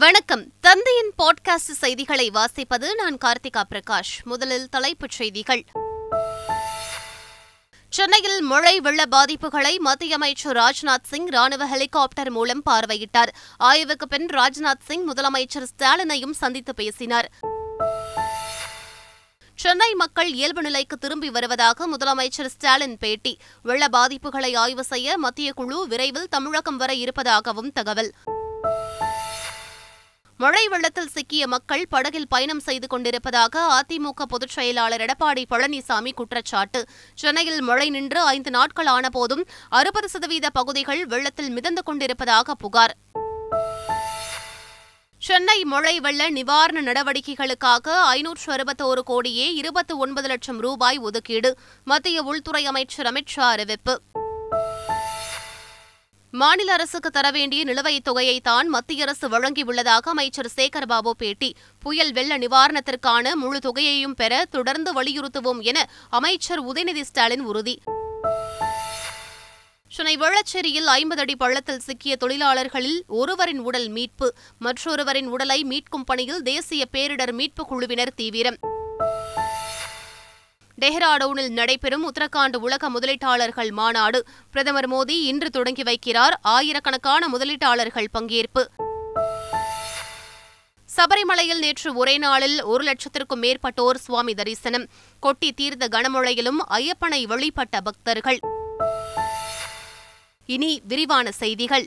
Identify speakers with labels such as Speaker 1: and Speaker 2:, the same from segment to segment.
Speaker 1: வணக்கம் தந்தையின் பாட்காஸ்ட் செய்திகளை வாசிப்பது நான் கார்த்திகா பிரகாஷ் முதலில் தலைப்புச் செய்திகள் சென்னையில் மழை வெள்ள பாதிப்புகளை மத்திய அமைச்சர் ராஜ்நாத் சிங் ராணுவ ஹெலிகாப்டர் மூலம் பார்வையிட்டார் ஆய்வுக்கு பின் ராஜ்நாத் சிங் முதலமைச்சர் ஸ்டாலினையும் சந்தித்து பேசினார் சென்னை மக்கள் இயல்பு நிலைக்கு திரும்பி வருவதாக முதலமைச்சர் ஸ்டாலின் பேட்டி வெள்ள பாதிப்புகளை ஆய்வு செய்ய மத்திய குழு விரைவில் தமிழகம் வர இருப்பதாகவும் தகவல் மழை வெள்ளத்தில் சிக்கிய மக்கள் படகில் பயணம் செய்து கொண்டிருப்பதாக அதிமுக பொதுச் செயலாளர் எடப்பாடி பழனிசாமி குற்றச்சாட்டு சென்னையில் மழை நின்று ஐந்து நாட்கள் ஆனபோதும் அறுபது சதவீத பகுதிகள் வெள்ளத்தில் மிதந்து கொண்டிருப்பதாக புகார் சென்னை மழை வெள்ள நிவாரண நடவடிக்கைகளுக்காக ஐநூற்று அறுபத்தோரு கோடியே இருபத்தி ஒன்பது லட்சம் ரூபாய் ஒதுக்கீடு மத்திய உள்துறை அமைச்சர் அமித் ஷா அறிவிப்பு மாநில அரசுக்கு தர வேண்டிய நிலுவைத் தொகையை தான் மத்திய அரசு வழங்கியுள்ளதாக அமைச்சர் சேகர்பாபு பேட்டி புயல் வெள்ள நிவாரணத்திற்கான முழு தொகையையும் பெற தொடர்ந்து வலியுறுத்துவோம் என அமைச்சர் உதயநிதி ஸ்டாலின் உறுதி சென்னை வேளச்சேரியில் ஐம்பது அடி பள்ளத்தில் சிக்கிய தொழிலாளர்களில் ஒருவரின் உடல் மீட்பு மற்றொருவரின் உடலை மீட்கும் பணியில் தேசிய பேரிடர் மீட்புக் குழுவினர் தீவிரம் டெஹ்ராடூனில் நடைபெறும் உத்தரகாண்ட் உலக முதலீட்டாளர்கள் மாநாடு பிரதமர் மோடி இன்று தொடங்கி வைக்கிறார் ஆயிரக்கணக்கான முதலீட்டாளர்கள் பங்கேற்பு சபரிமலையில் நேற்று ஒரே நாளில் ஒரு லட்சத்திற்கும் மேற்பட்டோர் சுவாமி தரிசனம் கொட்டி தீர்ந்த கனமழையிலும் ஐயப்பனை வழிபட்ட பக்தர்கள் இனி விரிவான செய்திகள்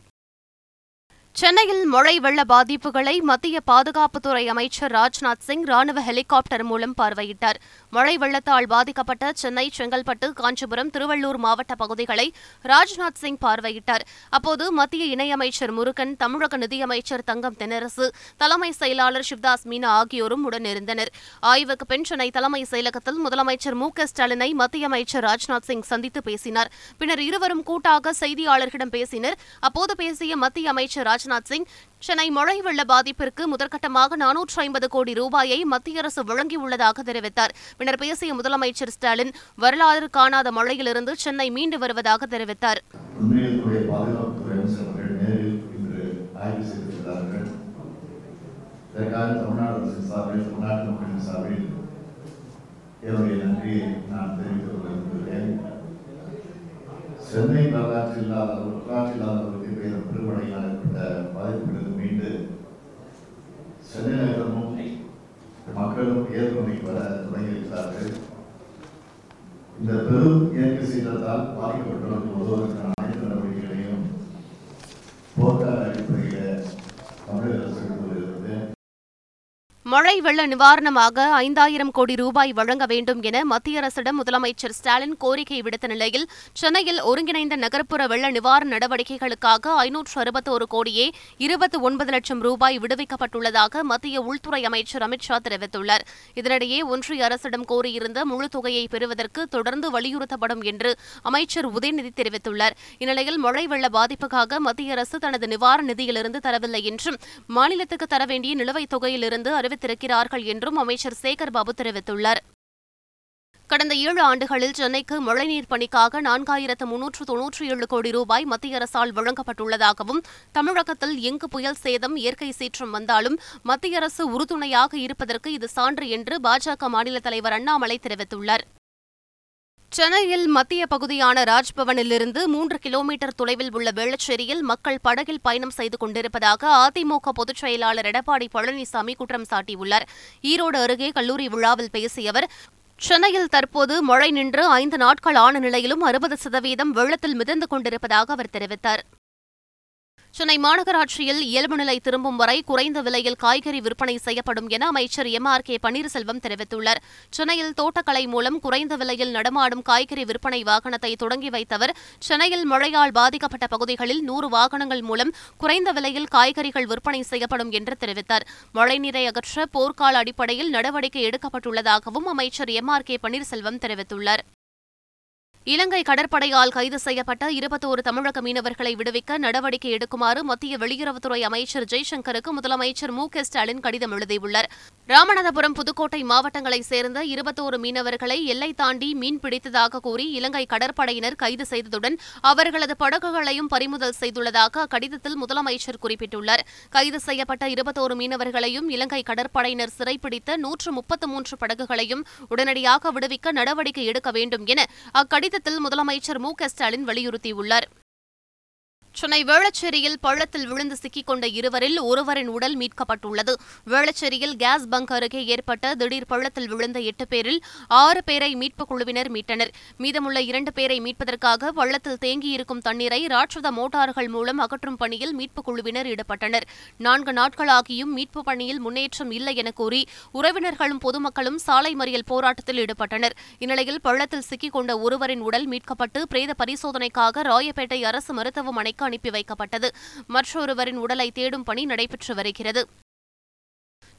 Speaker 1: சென்னையில் மழை வெள்ள பாதிப்புகளை மத்திய பாதுகாப்புத்துறை அமைச்சர் ராஜ்நாத் சிங் ராணுவ ஹெலிகாப்டர் மூலம் பார்வையிட்டார் மழை வெள்ளத்தால் பாதிக்கப்பட்ட சென்னை செங்கல்பட்டு காஞ்சிபுரம் திருவள்ளூர் மாவட்ட பகுதிகளை ராஜ்நாத் சிங் பார்வையிட்டார் அப்போது மத்திய இணையமைச்சர் முருகன் தமிழக நிதியமைச்சர் தங்கம் தென்னரசு தலைமை செயலாளர் சிவ்தாஸ் மீனா ஆகியோரும் உடனிருந்தனர் ஆய்வுக்கு பின் சென்னை தலைமை செயலகத்தில் முதலமைச்சர் மு ஸ்டாலினை மத்திய அமைச்சர் ராஜ்நாத் சிங் சந்தித்து பேசினார் பின்னர் இருவரும் கூட்டாக செய்தியாளர்களிடம் பேசினர் அப்போது பேசிய மத்திய அமைச்சர் ராஜ்நாத் சிங் சென்னை மழை வெள்ள பாதிப்பிற்கு முதற்கட்டமாக நானூற்று ஐம்பது கோடி ரூபாயை மத்திய அரசு வழங்கியுள்ளதாக தெரிவித்தார் பின்னர் பேசிய முதலமைச்சர் ஸ்டாலின் வரலாறு காணாத மழையிலிருந்து சென்னை மீண்டு வருவதாக தெரிவித்தார் சென்னை வரலாற்றில் இல்லாத வரலாற்றில் இல்லாத பெருமழையால் ஏற்பட்ட பாதிப்புகள் இணைந்து சென்னை நகரமும் மக்களும் ஏற்றுமதிக்கு வர தொடங்கியிருக்கிறார்கள் இந்த பெரும் இயற்கை சீற்றத்தால் பாதிக்கப்பட்டுள்ள ஒருவருக்கான அனைத்து நடவடிக்கைகளையும் போர்க்கால அடிப்படையில் தமிழக அரசு மழை வெள்ள நிவாரணமாக ஐந்தாயிரம் கோடி ரூபாய் வழங்க வேண்டும் என மத்திய அரசிடம் முதலமைச்சர் ஸ்டாலின் கோரிக்கை விடுத்த நிலையில் சென்னையில் ஒருங்கிணைந்த நகர்ப்புற வெள்ள நிவாரண நடவடிக்கைகளுக்காக ஐநூற்று அறுபத்தோரு கோடியே இருபத்தி ஒன்பது லட்சம் ரூபாய் விடுவிக்கப்பட்டுள்ளதாக மத்திய உள்துறை அமைச்சர் அமித்ஷா தெரிவித்துள்ளார் இதனிடையே ஒன்றிய அரசிடம் கோரியிருந்த முழு தொகையை பெறுவதற்கு தொடர்ந்து வலியுறுத்தப்படும் என்று அமைச்சர் உதயநிதி தெரிவித்துள்ளார் இந்நிலையில் மழை வெள்ள பாதிப்புக்காக மத்திய அரசு தனது நிவாரண நிதியிலிருந்து தரவில்லை என்றும் மாநிலத்துக்கு தர வேண்டிய நிலுவைத் தொகையிலிருந்து அறிவித்து திறக்கிறார்கள் என்றும் அமைச்சர் சேகர்பாபு தெரிவித்துள்ளார் கடந்த ஏழு ஆண்டுகளில் சென்னைக்கு மழைநீர் பணிக்காக நான்காயிரத்து முன்னூற்று தொன்னூற்றி ஏழு கோடி ரூபாய் மத்திய அரசால் வழங்கப்பட்டுள்ளதாகவும் தமிழகத்தில் எங்கு புயல் சேதம் இயற்கை சீற்றம் வந்தாலும் மத்திய அரசு உறுதுணையாக இருப்பதற்கு இது சான்று என்று பாஜக மாநில தலைவர் அண்ணாமலை தெரிவித்துள்ளார் சென்னையில் மத்திய பகுதியான ராஜ்பவனிலிருந்து மூன்று கிலோமீட்டர் தொலைவில் உள்ள வேளச்சேரியில் மக்கள் படகில் பயணம் செய்து கொண்டிருப்பதாக அதிமுக பொதுச் செயலாளர் எடப்பாடி பழனிசாமி குற்றம் சாட்டியுள்ளார் ஈரோடு அருகே கல்லூரி விழாவில் பேசிய அவர் சென்னையில் தற்போது மழை நின்று ஐந்து நாட்கள் ஆன நிலையிலும் அறுபது சதவீதம் வெள்ளத்தில் மிதந்து கொண்டிருப்பதாக அவர் தெரிவித்தார் சென்னை மாநகராட்சியில் இயல்பு நிலை திரும்பும் வரை குறைந்த விலையில் காய்கறி விற்பனை செய்யப்படும் என அமைச்சர் எம் ஆர் கே பன்னீர்செல்வம் தெரிவித்துள்ளார் சென்னையில் தோட்டக்கலை மூலம் குறைந்த விலையில் நடமாடும் காய்கறி விற்பனை வாகனத்தை தொடங்கி வைத்தவர் சென்னையில் மழையால் பாதிக்கப்பட்ட பகுதிகளில் நூறு வாகனங்கள் மூலம் குறைந்த விலையில் காய்கறிகள் விற்பனை செய்யப்படும் என்று தெரிவித்தார் மழைநீரை அகற்ற போர்க்கால அடிப்படையில் நடவடிக்கை எடுக்கப்பட்டுள்ளதாகவும் அமைச்சர் எம் ஆர் கே பன்னீர்செல்வம் தெரிவித்துள்ளார் இலங்கை கடற்படையால் கைது செய்யப்பட்ட இருபத்தோரு தமிழக மீனவர்களை விடுவிக்க நடவடிக்கை எடுக்குமாறு மத்திய வெளியுறவுத்துறை அமைச்சர் ஜெய்சங்கருக்கு முதலமைச்சர் மு ஸ்டாலின் கடிதம் எழுதியுள்ளார் ராமநாதபுரம் புதுக்கோட்டை மாவட்டங்களைச் சேர்ந்த இருபத்தோரு மீனவர்களை எல்லை தாண்டி மீன் பிடித்ததாக கூறி இலங்கை கடற்படையினர் கைது செய்ததுடன் அவர்களது படகுகளையும் பறிமுதல் செய்துள்ளதாக அக்கடிதத்தில் முதலமைச்சர் குறிப்பிட்டுள்ளார் கைது செய்யப்பட்ட இருபத்தோரு மீனவர்களையும் இலங்கை கடற்படையினர் சிறைப்பிடித்த நூற்று முப்பத்து மூன்று படகுகளையும் உடனடியாக விடுவிக்க நடவடிக்கை எடுக்க வேண்டும் என அக்கடிதம் கடிதத்தில் முதலமைச்சர் மு க ஸ்டாலின் வலியுறுத்தியுள்ளார் சென்னை வேளச்சேரியில் பள்ளத்தில் விழுந்து சிக்கிக்கொண்ட இருவரில் ஒருவரின் உடல் மீட்கப்பட்டுள்ளது வேளச்சேரியில் கேஸ் பங்க் அருகே ஏற்பட்ட திடீர் பள்ளத்தில் விழுந்த எட்டு பேரில் ஆறு பேரை மீட்புக் குழுவினர் மீட்டனர் மீதமுள்ள இரண்டு பேரை மீட்பதற்காக பள்ளத்தில் தேங்கியிருக்கும் தண்ணீரை ராட்சத மோட்டார்கள் மூலம் அகற்றும் பணியில் மீட்புக் குழுவினர் ஈடுபட்டனர் நான்கு நாட்களாகியும் மீட்புப் பணியில் முன்னேற்றம் இல்லை என கூறி உறவினர்களும் பொதுமக்களும் சாலை மறியல் போராட்டத்தில் ஈடுபட்டனர் இந்நிலையில் பள்ளத்தில் சிக்கிக்கொண்ட ஒருவரின் உடல் மீட்கப்பட்டு பிரேத பரிசோதனைக்காக ராயப்பேட்டை அரசு மருத்துவமனைக்கு அனுப்பி வைக்கப்பட்டது மற்றொருவரின் உடலை தேடும் பணி நடைபெற்று வருகிறது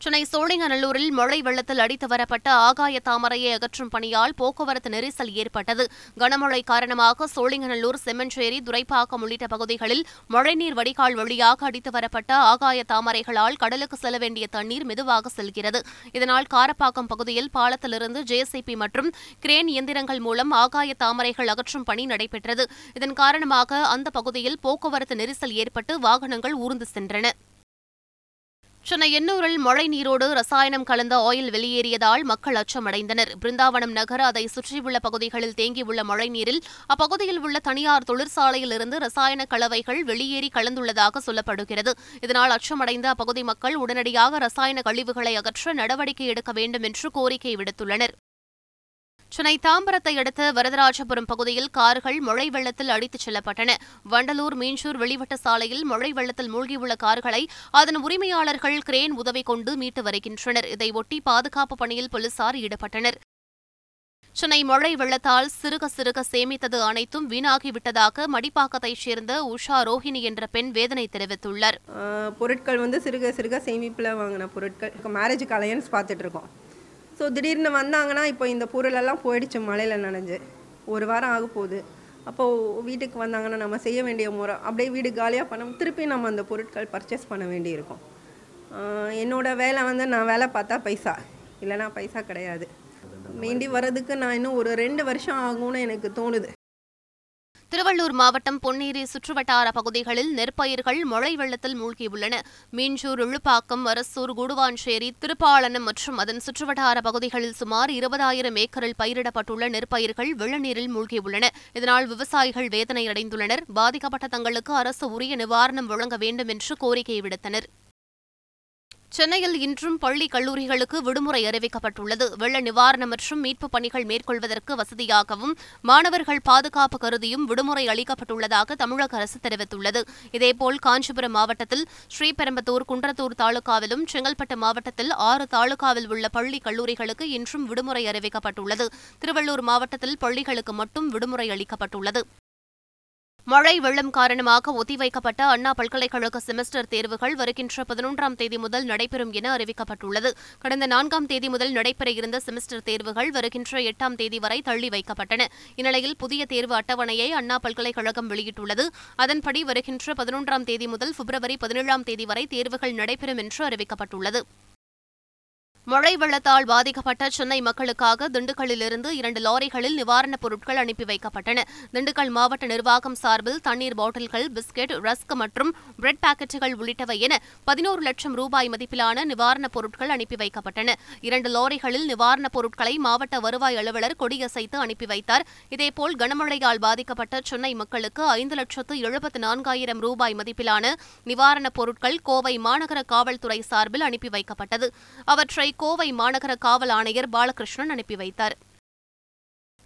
Speaker 1: சென்னை சோழிங்கநல்லூரில் மழை வெள்ளத்தில் அடித்து வரப்பட்ட ஆகாய தாமரையை அகற்றும் பணியால் போக்குவரத்து நெரிசல் ஏற்பட்டது கனமழை காரணமாக சோழிங்கநல்லூர் செம்மஞ்சேரி துரைப்பாக்கம் உள்ளிட்ட பகுதிகளில் மழைநீர் வடிகால் வழியாக அடித்து வரப்பட்ட ஆகாய தாமரைகளால் கடலுக்கு செல்ல வேண்டிய தண்ணீர் மெதுவாக செல்கிறது இதனால் காரப்பாக்கம் பகுதியில் பாலத்திலிருந்து ஜேசிபி மற்றும் கிரேன் இயந்திரங்கள் மூலம் ஆகாய தாமரைகள் அகற்றும் பணி நடைபெற்றது இதன் காரணமாக அந்த பகுதியில் போக்குவரத்து நெரிசல் ஏற்பட்டு வாகனங்கள் ஊர்ந்து சென்றன சென்னை எண்ணூரில் மழை நீரோடு ரசாயனம் கலந்த ஆயில் வெளியேறியதால் மக்கள் அச்சமடைந்தனர் பிருந்தாவனம் நகர் அதை சுற்றியுள்ள பகுதிகளில் தேங்கியுள்ள மழை நீரில் அப்பகுதியில் உள்ள தனியார் தொழிற்சாலையில் இருந்து ரசாயன கலவைகள் வெளியேறி கலந்துள்ளதாக சொல்லப்படுகிறது இதனால் அச்சமடைந்த அப்பகுதி மக்கள் உடனடியாக ரசாயன கழிவுகளை அகற்ற நடவடிக்கை எடுக்க வேண்டும் என்று கோரிக்கை விடுத்துள்ளனர் சென்னை தாம்பரத்தை அடுத்த வரதராஜபுரம் பகுதியில் கார்கள் மழை வெள்ளத்தில் அடித்துச் செல்லப்பட்டன வண்டலூர் மீன்சூர் வெளிவட்ட சாலையில் மழை வெள்ளத்தில் மூழ்கியுள்ள கார்களை அதன் உரிமையாளர்கள் கிரேன் உதவி கொண்டு மீட்டு வருகின்றனர் இதையொட்டி பாதுகாப்பு பணியில் போலீசார் ஈடுபட்டனர் சென்னை மழை வெள்ளத்தால் சிறுக சிறுக சேமித்தது அனைத்தும் வீணாகிவிட்டதாக மடிப்பாக்கத்தைச் சேர்ந்த உஷா ரோஹிணி என்ற பெண் வேதனை தெரிவித்துள்ளார் பொருட்கள் வந்து சிறுக சிறுக சேமிப்பில் வாங்கின
Speaker 2: பொருட்கள் மேரேஜுக்கு அலையன்ஸ் பார்த்துட்டு இருக்கோம் ஸோ திடீர்னு வந்தாங்கன்னா இப்போ இந்த பொருளெல்லாம் போயிடுச்சு மழையில் நனைஞ்சு ஒரு வாரம் ஆக போகுது அப்போது வீட்டுக்கு வந்தாங்கன்னா நம்ம செய்ய வேண்டிய முறை அப்படியே வீடு காலியாக பண்ண திருப்பி நம்ம அந்த பொருட்கள் பர்ச்சேஸ் பண்ண வேண்டியிருக்கும் என்னோடய வேலை வந்து நான் வேலை பார்த்தா பைசா இல்லைனா பைசா கிடையாது மீண்டி வர்றதுக்கு நான் இன்னும் ஒரு ரெண்டு வருஷம் ஆகும்னு எனக்கு தோணுது
Speaker 1: திருவள்ளூர் மாவட்டம் பொன்னேரி சுற்றுவட்டார பகுதிகளில் நெற்பயிர்கள் மழை வெள்ளத்தில் மூழ்கியுள்ளன மீஞ்சூர் இழுப்பாக்கம் அரசூர் குடுவான்சேரி திருப்பாளனம் மற்றும் அதன் சுற்றுவட்டார பகுதிகளில் சுமார் இருபதாயிரம் ஏக்கரில் பயிரிடப்பட்டுள்ள நெற்பயிர்கள் வெள்ளநீரில் மூழ்கியுள்ளன இதனால் விவசாயிகள் வேதனை அடைந்துள்ளனர் பாதிக்கப்பட்ட தங்களுக்கு அரசு உரிய நிவாரணம் வழங்க வேண்டும் என்று கோரிக்கை விடுத்தனர் சென்னையில் இன்றும் பள்ளி கல்லூரிகளுக்கு விடுமுறை அறிவிக்கப்பட்டுள்ளது வெள்ள நிவாரணம் மற்றும் மீட்புப் பணிகள் மேற்கொள்வதற்கு வசதியாகவும் மாணவர்கள் பாதுகாப்பு கருதியும் விடுமுறை அளிக்கப்பட்டுள்ளதாக தமிழக அரசு தெரிவித்துள்ளது இதேபோல் காஞ்சிபுரம் மாவட்டத்தில் ஸ்ரீபெரும்பத்தூர் குன்றத்தூர் தாலுகாவிலும் செங்கல்பட்டு மாவட்டத்தில் ஆறு தாலுகாவில் உள்ள பள்ளி கல்லூரிகளுக்கு இன்றும் விடுமுறை அறிவிக்கப்பட்டுள்ளது திருவள்ளூர் மாவட்டத்தில் பள்ளிகளுக்கு மட்டும் விடுமுறை அளிக்கப்பட்டுள்ளது மழை வெள்ளம் காரணமாக ஒத்திவைக்கப்பட்ட அண்ணா பல்கலைக்கழக செமஸ்டர் தேர்வுகள் வருகின்ற பதினொன்றாம் தேதி முதல் நடைபெறும் என அறிவிக்கப்பட்டுள்ளது கடந்த நான்காம் தேதி முதல் நடைபெற இருந்த செமஸ்டர் தேர்வுகள் வருகின்ற எட்டாம் தேதி வரை தள்ளி வைக்கப்பட்டன இந்நிலையில் புதிய தேர்வு அட்டவணையை அண்ணா பல்கலைக்கழகம் வெளியிட்டுள்ளது அதன்படி வருகின்ற பதினொன்றாம் தேதி முதல் பிப்ரவரி பதினேழாம் தேதி வரை தேர்வுகள் நடைபெறும் என்று அறிவிக்கப்பட்டுள்ளது மழை வெள்ளத்தால் பாதிக்கப்பட்ட சென்னை மக்களுக்காக திண்டுக்கல்லிலிருந்து இரண்டு லாரிகளில் நிவாரணப் பொருட்கள் அனுப்பி வைக்கப்பட்டன திண்டுக்கல் மாவட்ட நிர்வாகம் சார்பில் தண்ணீர் பாட்டில்கள் பிஸ்கெட் ரஸ்க் மற்றும் பிரெட் பாக்கெட்டுகள் உள்ளிட்டவை என பதினோரு லட்சம் ரூபாய் மதிப்பிலான நிவாரணப் பொருட்கள் அனுப்பி வைக்கப்பட்டன இரண்டு லாரிகளில் நிவாரணப் பொருட்களை மாவட்ட வருவாய் அலுவலர் கொடியசைத்து அனுப்பி வைத்தார் இதேபோல் கனமழையால் பாதிக்கப்பட்ட சென்னை மக்களுக்கு ஐந்து லட்சத்து எழுபத்து நான்காயிரம் ரூபாய் மதிப்பிலான நிவாரணப் பொருட்கள் கோவை மாநகர காவல்துறை சார்பில் அனுப்பி வைக்கப்பட்டது அவற்றை கோவை மாநகர காவல் ஆணையர் பாலகிருஷ்ணன் அனுப்பி வைத்தார்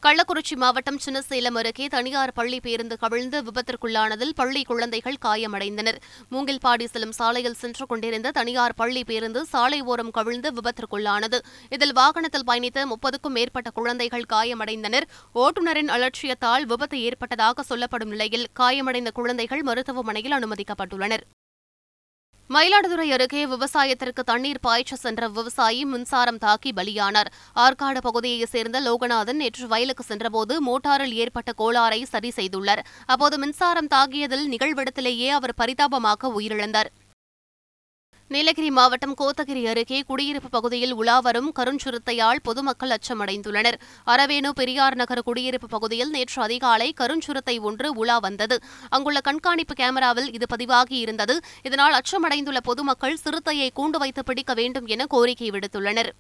Speaker 1: கள்ளக்குறிச்சி மாவட்டம் சின்னசேலம் அருகே தனியார் பள்ளி பேருந்து கவிழ்ந்து விபத்திற்குள்ளானதில் பள்ளி குழந்தைகள் காயமடைந்தனர் மூங்கில்பாடி செல்லும் சாலையில் சென்று கொண்டிருந்த தனியார் பள்ளி பேருந்து சாலை ஓரம் கவிழ்ந்து விபத்திற்குள்ளானது இதில் வாகனத்தில் பயணித்த முப்பதுக்கும் மேற்பட்ட குழந்தைகள் காயமடைந்தனர் ஓட்டுநரின் அலட்சியத்தால் விபத்து ஏற்பட்டதாக சொல்லப்படும் நிலையில் காயமடைந்த குழந்தைகள் மருத்துவமனையில் அனுமதிக்கப்பட்டுள்ளனர் மயிலாடுதுறை அருகே விவசாயத்திற்கு தண்ணீர் பாய்ச்ச சென்ற விவசாயி மின்சாரம் தாக்கி பலியானார் ஆற்காடு பகுதியைச் சேர்ந்த லோகநாதன் நேற்று வயலுக்கு சென்றபோது மோட்டாரில் ஏற்பட்ட கோளாறை சரி செய்துள்ளார் அப்போது மின்சாரம் தாக்கியதில் நிகழ்விடத்திலேயே அவர் பரிதாபமாக உயிரிழந்தார் நீலகிரி மாவட்டம் கோத்தகிரி அருகே குடியிருப்பு பகுதியில் உலாவரும் கருஞ்சுருத்தையால் பொதுமக்கள் அச்சமடைந்துள்ளனர் அரவேணு பெரியார் நகர் குடியிருப்பு பகுதியில் நேற்று அதிகாலை கருஞ்சுருத்தை ஒன்று உலா வந்தது அங்குள்ள கண்காணிப்பு கேமராவில் இது பதிவாகி இருந்தது இதனால் அச்சமடைந்துள்ள பொதுமக்கள் சிறுத்தையை கூண்டு வைத்து பிடிக்க வேண்டும் என கோரிக்கை விடுத்துள்ளனர்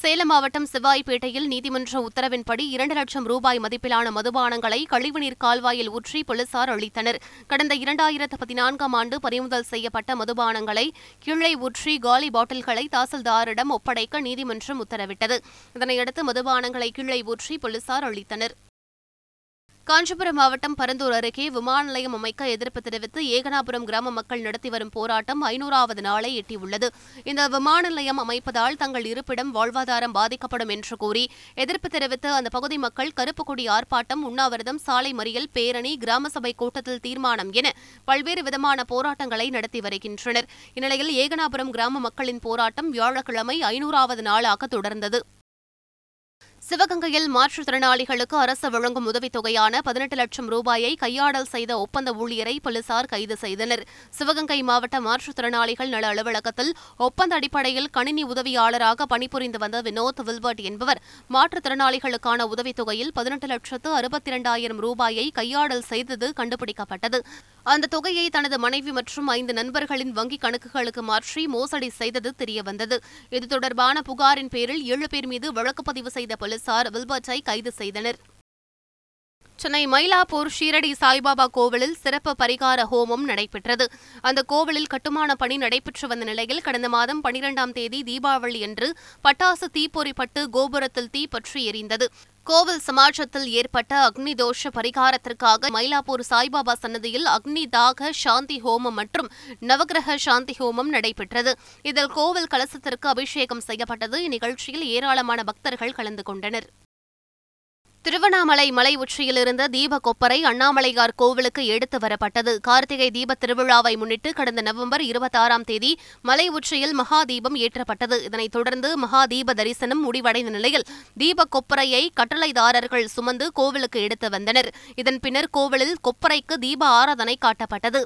Speaker 1: சேலம் மாவட்டம் சிவாய்பேட்டையில் நீதிமன்ற உத்தரவின்படி இரண்டு லட்சம் ரூபாய் மதிப்பிலான மதுபானங்களை கழிவுநீர் கால்வாயில் ஊற்றி போலீசார் அளித்தனர் கடந்த இரண்டாயிரத்து பதினான்காம் ஆண்டு பறிமுதல் செய்யப்பட்ட மதுபானங்களை கீழே ஊற்றி காலி பாட்டில்களை தாசில்தாரிடம் ஒப்படைக்க நீதிமன்றம் உத்தரவிட்டது இதனையடுத்து மதுபானங்களை கீழே ஊற்றி போலீசார் அளித்தனர் காஞ்சிபுரம் மாவட்டம் பரந்தூர் அருகே விமான நிலையம் அமைக்க எதிர்ப்பு தெரிவித்து ஏகனாபுரம் கிராம மக்கள் நடத்தி வரும் போராட்டம் ஐநூறாவது நாளை எட்டியுள்ளது இந்த விமான நிலையம் அமைப்பதால் தங்கள் இருப்பிடம் வாழ்வாதாரம் பாதிக்கப்படும் என்று கூறி எதிர்ப்பு தெரிவித்து அந்த பகுதி மக்கள் கருப்பு கொடி ஆர்ப்பாட்டம் உண்ணாவிரதம் சாலை மறியல் பேரணி கிராம சபை கூட்டத்தில் தீர்மானம் என பல்வேறு விதமான போராட்டங்களை நடத்தி வருகின்றனர் இந்நிலையில் ஏகனாபுரம் கிராம மக்களின் போராட்டம் வியாழக்கிழமை ஐநூறாவது நாளாக தொடர்ந்தது சிவகங்கையில் மாற்றுத்திறனாளிகளுக்கு அரசு வழங்கும் உதவித்தொகையான பதினெட்டு லட்சம் ரூபாயை கையாடல் செய்த ஒப்பந்த ஊழியரை போலீசார் கைது செய்தனர் சிவகங்கை மாவட்ட மாற்றுத்திறனாளிகள் நல அலுவலகத்தில் ஒப்பந்த அடிப்படையில் கணினி உதவியாளராக பணிபுரிந்து வந்த வினோத் வில்பர்ட் என்பவர் மாற்றுத்திறனாளிகளுக்கான உதவித்தொகையில் பதினெட்டு லட்சத்து அறுபத்தி இரண்டாயிரம் ரூபாயை கையாடல் செய்தது கண்டுபிடிக்கப்பட்டது அந்த தொகையை தனது மனைவி மற்றும் ஐந்து நண்பர்களின் வங்கிக் கணக்குகளுக்கு மாற்றி மோசடி செய்தது தெரியவந்தது இது தொடர்பான புகாரின் பேரில் ஏழு பேர் மீது வழக்கு பதிவு செய்த போலீஸ் போலீசார் வில்பர்ட்டை கைது செய்தனர் சென்னை மயிலாப்பூர் ஷீரடி சாய்பாபா கோவிலில் சிறப்பு பரிகார ஹோமம் நடைபெற்றது அந்த கோவிலில் கட்டுமான பணி நடைபெற்று வந்த நிலையில் கடந்த மாதம் பனிரெண்டாம் தேதி தீபாவளி அன்று பட்டாசு தீப்பொறி பட்டு கோபுரத்தில் தீ பற்றி எரிந்தது கோவில் சமாஜத்தில் ஏற்பட்ட அக்னி தோஷ பரிகாரத்திற்காக மயிலாப்பூர் சாய்பாபா சன்னதியில் அக்னி தாக சாந்தி ஹோமம் மற்றும் நவகிரக சாந்தி ஹோமம் நடைபெற்றது இதில் கோவில் கலசத்திற்கு அபிஷேகம் செய்யப்பட்டது இந்நிகழ்ச்சியில் ஏராளமான பக்தர்கள் கலந்து கொண்டனர் திருவண்ணாமலை மலை உச்சியிலிருந்த தீப கொப்பரை அண்ணாமலையார் கோவிலுக்கு எடுத்து வரப்பட்டது கார்த்திகை தீப திருவிழாவை முன்னிட்டு கடந்த நவம்பர் இருபத்தாறாம் தேதி மலை உச்சியில் மகாதீபம் ஏற்றப்பட்டது இதனைத் தொடர்ந்து மகாதீப தரிசனம் முடிவடைந்த நிலையில் தீப கொப்பரையை கட்டளைதாரர்கள் சுமந்து கோவிலுக்கு எடுத்து வந்தனர் இதன் பின்னர் கோவிலில் கொப்பரைக்கு தீப ஆராதனை காட்டப்பட்டது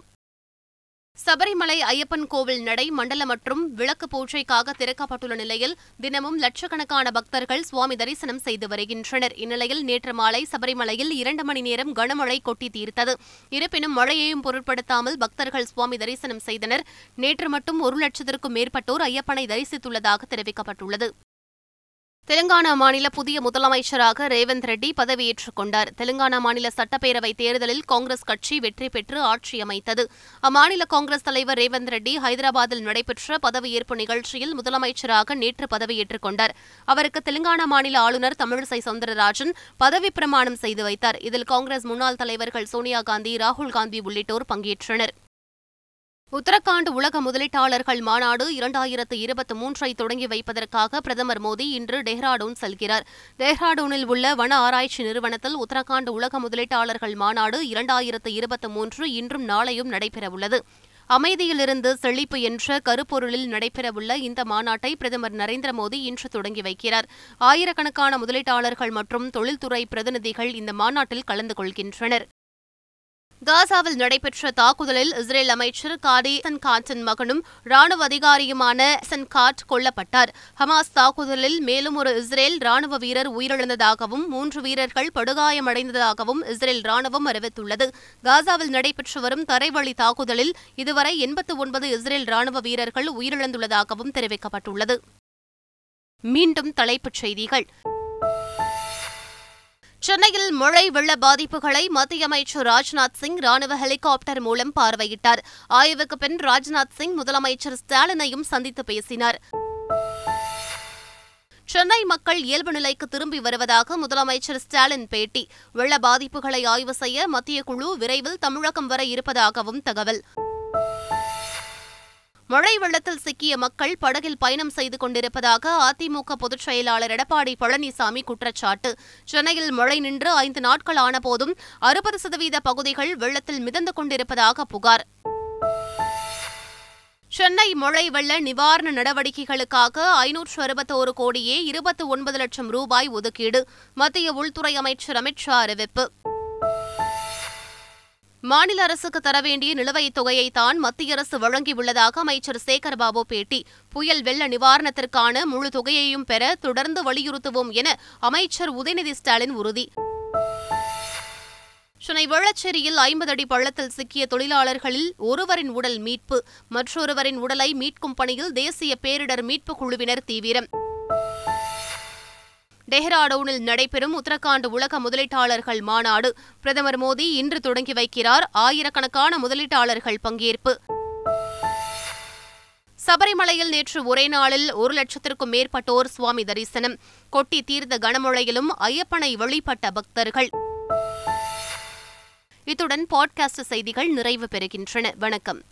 Speaker 1: சபரிமலை ஐயப்பன் கோவில் நடை மண்டல மற்றும் விளக்கு பூஜைக்காக திறக்கப்பட்டுள்ள நிலையில் தினமும் லட்சக்கணக்கான பக்தர்கள் சுவாமி தரிசனம் செய்து வருகின்றனர் இந்நிலையில் நேற்று மாலை சபரிமலையில் இரண்டு மணி நேரம் கனமழை கொட்டி தீர்த்தது இருப்பினும் மழையையும் பொருட்படுத்தாமல் பக்தர்கள் சுவாமி தரிசனம் செய்தனர் நேற்று மட்டும் ஒரு லட்சத்திற்கும் மேற்பட்டோர் ஐயப்பனை தரிசித்துள்ளதாக தெரிவிக்கப்பட்டுள்ளது தெலுங்கானா மாநில புதிய முதலமைச்சராக ரேவந்த் ரெட்டி பதவியேற்றுக் கொண்டார் தெலுங்கானா மாநில சட்டப்பேரவை தேர்தலில் காங்கிரஸ் கட்சி வெற்றி பெற்று ஆட்சி அமைத்தது அம்மாநில காங்கிரஸ் தலைவர் ரேவந்த் ரெட்டி ஹைதராபாத்தில் நடைபெற்ற பதவியேற்பு நிகழ்ச்சியில் முதலமைச்சராக நேற்று பதவியேற்றுக் கொண்டார் அவருக்கு தெலுங்கானா மாநில ஆளுநர் தமிழிசை சவுந்தரராஜன் பதவி பிரமாணம் செய்து வைத்தார் இதில் காங்கிரஸ் முன்னாள் தலைவர்கள் சோனியா காந்தி ராகுல் காந்தி உள்ளிட்டோர் பங்கேற்றனர் உத்தரகாண்ட் உலக முதலீட்டாளர்கள் மாநாடு இரண்டாயிரத்து இருபத்தி மூன்றை தொடங்கி வைப்பதற்காக பிரதமர் மோடி இன்று டெஹ்ராடூன் செல்கிறார் டெஹ்ராடூனில் உள்ள வன ஆராய்ச்சி நிறுவனத்தில் உத்தரகாண்ட் உலக முதலீட்டாளர்கள் மாநாடு இரண்டாயிரத்து இருபத்தி மூன்று இன்றும் நாளையும் நடைபெறவுள்ளது அமைதியிலிருந்து செழிப்பு என்ற கருப்பொருளில் நடைபெறவுள்ள இந்த மாநாட்டை பிரதமர் நரேந்திர மோடி இன்று தொடங்கி வைக்கிறார் ஆயிரக்கணக்கான முதலீட்டாளர்கள் மற்றும் தொழில்துறை பிரதிநிதிகள் இந்த மாநாட்டில் கலந்து கொள்கின்றனர் காசாவில் நடைபெற்ற தாக்குதலில் இஸ்ரேல் அமைச்சர் காடி காட்டின் மகனும் ராணுவ அதிகாரியுமான சன் காட் கொல்லப்பட்டார் ஹமாஸ் தாக்குதலில் மேலும் ஒரு இஸ்ரேல் ராணுவ வீரர் உயிரிழந்ததாகவும் மூன்று வீரர்கள் படுகாயமடைந்ததாகவும் இஸ்ரேல் ராணுவம் அறிவித்துள்ளது காசாவில் நடைபெற்று வரும் தரைவழி தாக்குதலில் இதுவரை எண்பத்து ஒன்பது இஸ்ரேல் ராணுவ வீரர்கள் உயிரிழந்துள்ளதாகவும் தெரிவிக்கப்பட்டுள்ளது மீண்டும் தலைப்புச் செய்திகள் சென்னையில் மழை வெள்ள பாதிப்புகளை மத்திய அமைச்சர் ராஜ்நாத் சிங் ராணுவ ஹெலிகாப்டர் மூலம் பார்வையிட்டார் ஆய்வுக்கு பின் ராஜ்நாத் சிங் முதலமைச்சர் ஸ்டாலினையும் சந்தித்து பேசினார் சென்னை மக்கள் இயல்பு நிலைக்கு திரும்பி வருவதாக முதலமைச்சர் ஸ்டாலின் பேட்டி வெள்ள பாதிப்புகளை ஆய்வு செய்ய மத்திய குழு விரைவில் தமிழகம் வர இருப்பதாகவும் தகவல் மழை வெள்ளத்தில் சிக்கிய மக்கள் படகில் பயணம் செய்து கொண்டிருப்பதாக அதிமுக பொதுச் செயலாளர் எடப்பாடி பழனிசாமி குற்றச்சாட்டு சென்னையில் மழை நின்று ஐந்து நாட்கள் ஆனபோதும் அறுபது சதவீத பகுதிகள் வெள்ளத்தில் மிதந்து கொண்டிருப்பதாக புகார் சென்னை மழை வெள்ள நிவாரண நடவடிக்கைகளுக்காக ஐநூற்று அறுபத்தோரு கோடியே இருபத்தி ஒன்பது லட்சம் ரூபாய் ஒதுக்கீடு மத்திய உள்துறை அமைச்சர் அமித் ஷா அறிவிப்பு மாநில அரசுக்கு தர வேண்டிய நிலுவைத் தொகையை தான் மத்திய அரசு வழங்கியுள்ளதாக அமைச்சர் சேகர்பாபு பேட்டி புயல் வெள்ள நிவாரணத்திற்கான முழு தொகையையும் பெற தொடர்ந்து வலியுறுத்துவோம் என அமைச்சர் உதயநிதி ஸ்டாலின் உறுதி சென்னை வேளச்சேரியில் ஐம்பது அடி பள்ளத்தில் சிக்கிய தொழிலாளர்களில் ஒருவரின் உடல் மீட்பு மற்றொருவரின் உடலை மீட்கும் பணியில் தேசிய பேரிடர் மீட்புக் குழுவினர் தீவிரம் டெஹ்ராடூனில் நடைபெறும் உத்தரகாண்ட் உலக முதலீட்டாளர்கள் மாநாடு பிரதமர் மோடி இன்று தொடங்கி வைக்கிறார் ஆயிரக்கணக்கான முதலீட்டாளர்கள் பங்கேற்பு சபரிமலையில் நேற்று ஒரே நாளில் ஒரு லட்சத்திற்கும் மேற்பட்டோர் சுவாமி தரிசனம் கொட்டி தீர்த்த கனமழையிலும் ஐயப்பனை வழிபட்ட பக்தர்கள் இத்துடன் பாட்காஸ்ட் செய்திகள் நிறைவு பெறுகின்றன வணக்கம்